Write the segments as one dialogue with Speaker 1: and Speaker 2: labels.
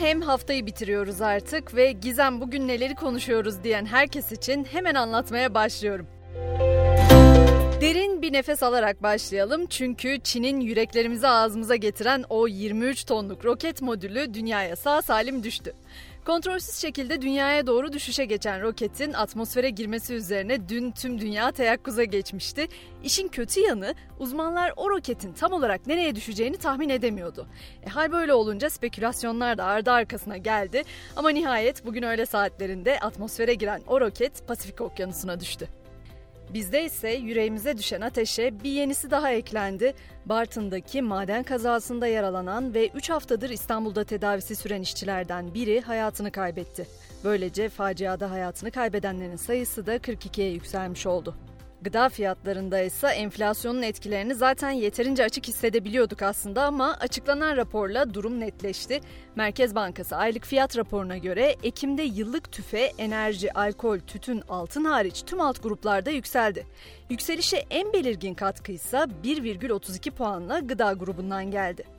Speaker 1: hem haftayı bitiriyoruz artık ve Gizem bugün neleri konuşuyoruz diyen herkes için hemen anlatmaya başlıyorum. Derin bir nefes alarak başlayalım çünkü Çin'in yüreklerimizi ağzımıza getiren o 23 tonluk roket modülü dünyaya sağ salim düştü. Kontrolsüz şekilde dünyaya doğru düşüşe geçen roketin atmosfere girmesi üzerine dün tüm dünya teyakkuza geçmişti. İşin kötü yanı uzmanlar o roketin tam olarak nereye düşeceğini tahmin edemiyordu. E, hal böyle olunca spekülasyonlar da ardı arkasına geldi ama nihayet bugün öğle saatlerinde atmosfere giren o roket Pasifik Okyanusu'na düştü. Bizde ise yüreğimize düşen ateşe bir yenisi daha eklendi. Bartın'daki maden kazasında yaralanan ve 3 haftadır İstanbul'da tedavisi süren işçilerden biri hayatını kaybetti. Böylece faciada hayatını kaybedenlerin sayısı da 42'ye yükselmiş oldu. Gıda fiyatlarında ise enflasyonun etkilerini zaten yeterince açık hissedebiliyorduk aslında ama açıklanan raporla durum netleşti. Merkez Bankası aylık fiyat raporuna göre Ekim'de yıllık tüfe, enerji, alkol, tütün, altın hariç tüm alt gruplarda yükseldi. Yükselişe en belirgin katkıysa 1,32 puanla gıda grubundan geldi.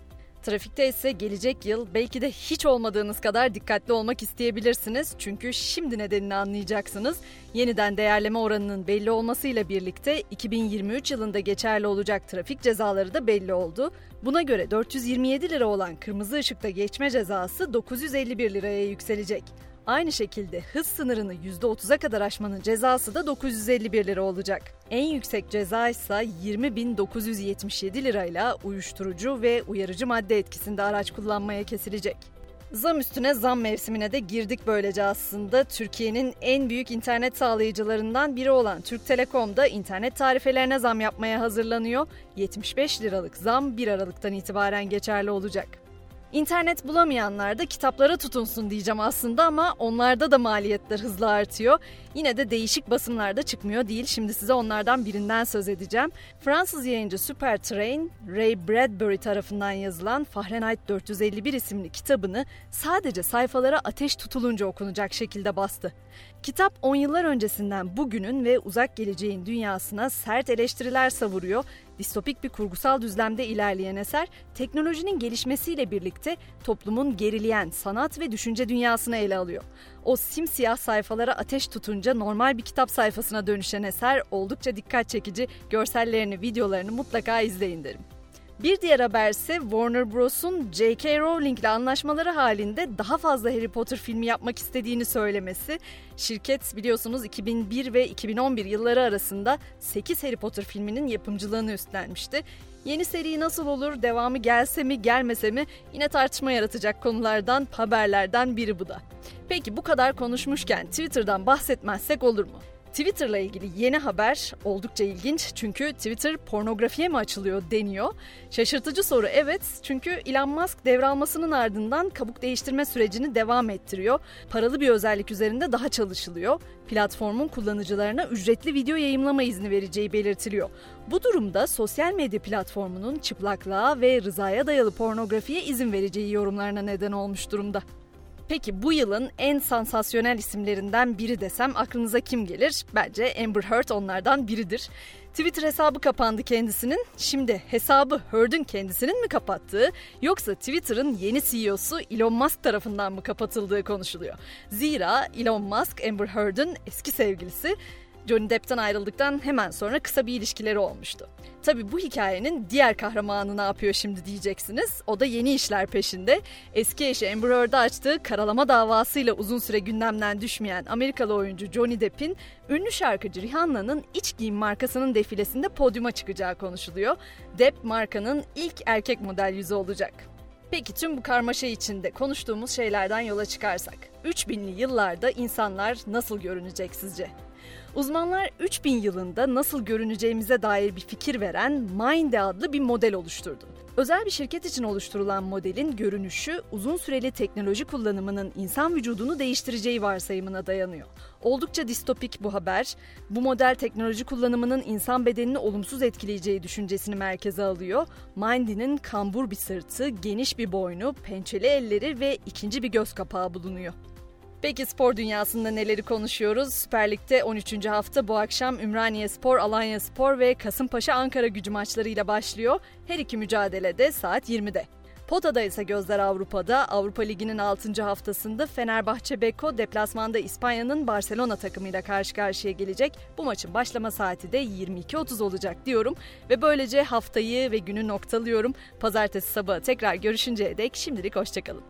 Speaker 1: Trafikte ise gelecek yıl belki de hiç olmadığınız kadar dikkatli olmak isteyebilirsiniz. Çünkü şimdi nedenini anlayacaksınız. Yeniden değerleme oranının belli olmasıyla birlikte 2023 yılında geçerli olacak trafik cezaları da belli oldu. Buna göre 427 lira olan kırmızı ışıkta geçme cezası 951 liraya yükselecek. Aynı şekilde hız sınırını %30'a kadar aşmanın cezası da 951 lira olacak. En yüksek ceza ise 20.977 lirayla uyuşturucu ve uyarıcı madde etkisinde araç kullanmaya kesilecek. Zam üstüne zam mevsimine de girdik böylece aslında. Türkiye'nin en büyük internet sağlayıcılarından biri olan Türk Telekom da internet tarifelerine zam yapmaya hazırlanıyor. 75 liralık zam 1 Aralık'tan itibaren geçerli olacak. İnternet bulamayanlar da kitaplara tutunsun diyeceğim aslında ama onlarda da maliyetler hızla artıyor. Yine de değişik basımlarda çıkmıyor değil. Şimdi size onlardan birinden söz edeceğim. Fransız yayıncı Super Train, Ray Bradbury tarafından yazılan Fahrenheit 451 isimli kitabını sadece sayfalara ateş tutulunca okunacak şekilde bastı. Kitap 10 yıllar öncesinden bugünün ve uzak geleceğin dünyasına sert eleştiriler savuruyor. Distopik bir kurgusal düzlemde ilerleyen eser, teknolojinin gelişmesiyle birlikte toplumun gerileyen sanat ve düşünce dünyasını ele alıyor. O simsiyah sayfalara ateş tutunca normal bir kitap sayfasına dönüşen eser oldukça dikkat çekici. Görsellerini, videolarını mutlaka izleyin derim. Bir diğer haber ise Warner Bros'un J.K. Rowling ile anlaşmaları halinde daha fazla Harry Potter filmi yapmak istediğini söylemesi. Şirket biliyorsunuz 2001 ve 2011 yılları arasında 8 Harry Potter filminin yapımcılığını üstlenmişti. Yeni seri nasıl olur, devamı gelse mi gelmese mi yine tartışma yaratacak konulardan, haberlerden biri bu da. Peki bu kadar konuşmuşken Twitter'dan bahsetmezsek olur mu? Twitter'la ilgili yeni haber oldukça ilginç çünkü Twitter pornografiye mi açılıyor deniyor. Şaşırtıcı soru evet çünkü Elon Musk devralmasının ardından kabuk değiştirme sürecini devam ettiriyor. Paralı bir özellik üzerinde daha çalışılıyor. Platformun kullanıcılarına ücretli video yayınlama izni vereceği belirtiliyor. Bu durumda sosyal medya platformunun çıplaklığa ve rızaya dayalı pornografiye izin vereceği yorumlarına neden olmuş durumda. Peki bu yılın en sansasyonel isimlerinden biri desem aklınıza kim gelir? Bence Amber Heard onlardan biridir. Twitter hesabı kapandı kendisinin. Şimdi hesabı Heard'ün kendisinin mi kapattığı yoksa Twitter'ın yeni CEO'su Elon Musk tarafından mı kapatıldığı konuşuluyor. Zira Elon Musk Amber Heard'ın eski sevgilisi Johnny Depp'ten ayrıldıktan hemen sonra kısa bir ilişkileri olmuştu. Tabi bu hikayenin diğer kahramanı ne yapıyor şimdi diyeceksiniz. O da yeni işler peşinde. Eski eşi Amber Heard'ı açtığı karalama davasıyla uzun süre gündemden düşmeyen Amerikalı oyuncu Johnny Depp'in ünlü şarkıcı Rihanna'nın iç giyim markasının defilesinde podyuma çıkacağı konuşuluyor. Depp markanın ilk erkek model yüzü olacak. Peki tüm bu karmaşa içinde konuştuğumuz şeylerden yola çıkarsak 3000'li yıllarda insanlar nasıl görünecek sizce? Uzmanlar 3000 yılında nasıl görüneceğimize dair bir fikir veren Mind adlı bir model oluşturdu. Özel bir şirket için oluşturulan modelin görünüşü uzun süreli teknoloji kullanımının insan vücudunu değiştireceği varsayımına dayanıyor. Oldukça distopik bu haber. Bu model teknoloji kullanımının insan bedenini olumsuz etkileyeceği düşüncesini merkeze alıyor. Mindy'nin kambur bir sırtı, geniş bir boynu, pençeli elleri ve ikinci bir göz kapağı bulunuyor. Peki spor dünyasında neleri konuşuyoruz? Süper Lig'de 13. hafta bu akşam Ümraniye Spor, Alanya Spor ve Kasımpaşa Ankara gücü maçlarıyla başlıyor. Her iki mücadele de saat 20'de. Pota'da ise gözler Avrupa'da. Avrupa Ligi'nin 6. haftasında Fenerbahçe Beko deplasmanda İspanya'nın Barcelona takımıyla karşı karşıya gelecek. Bu maçın başlama saati de 22.30 olacak diyorum ve böylece haftayı ve günü noktalıyorum. Pazartesi sabahı tekrar görüşünceye dek şimdilik hoşçakalın.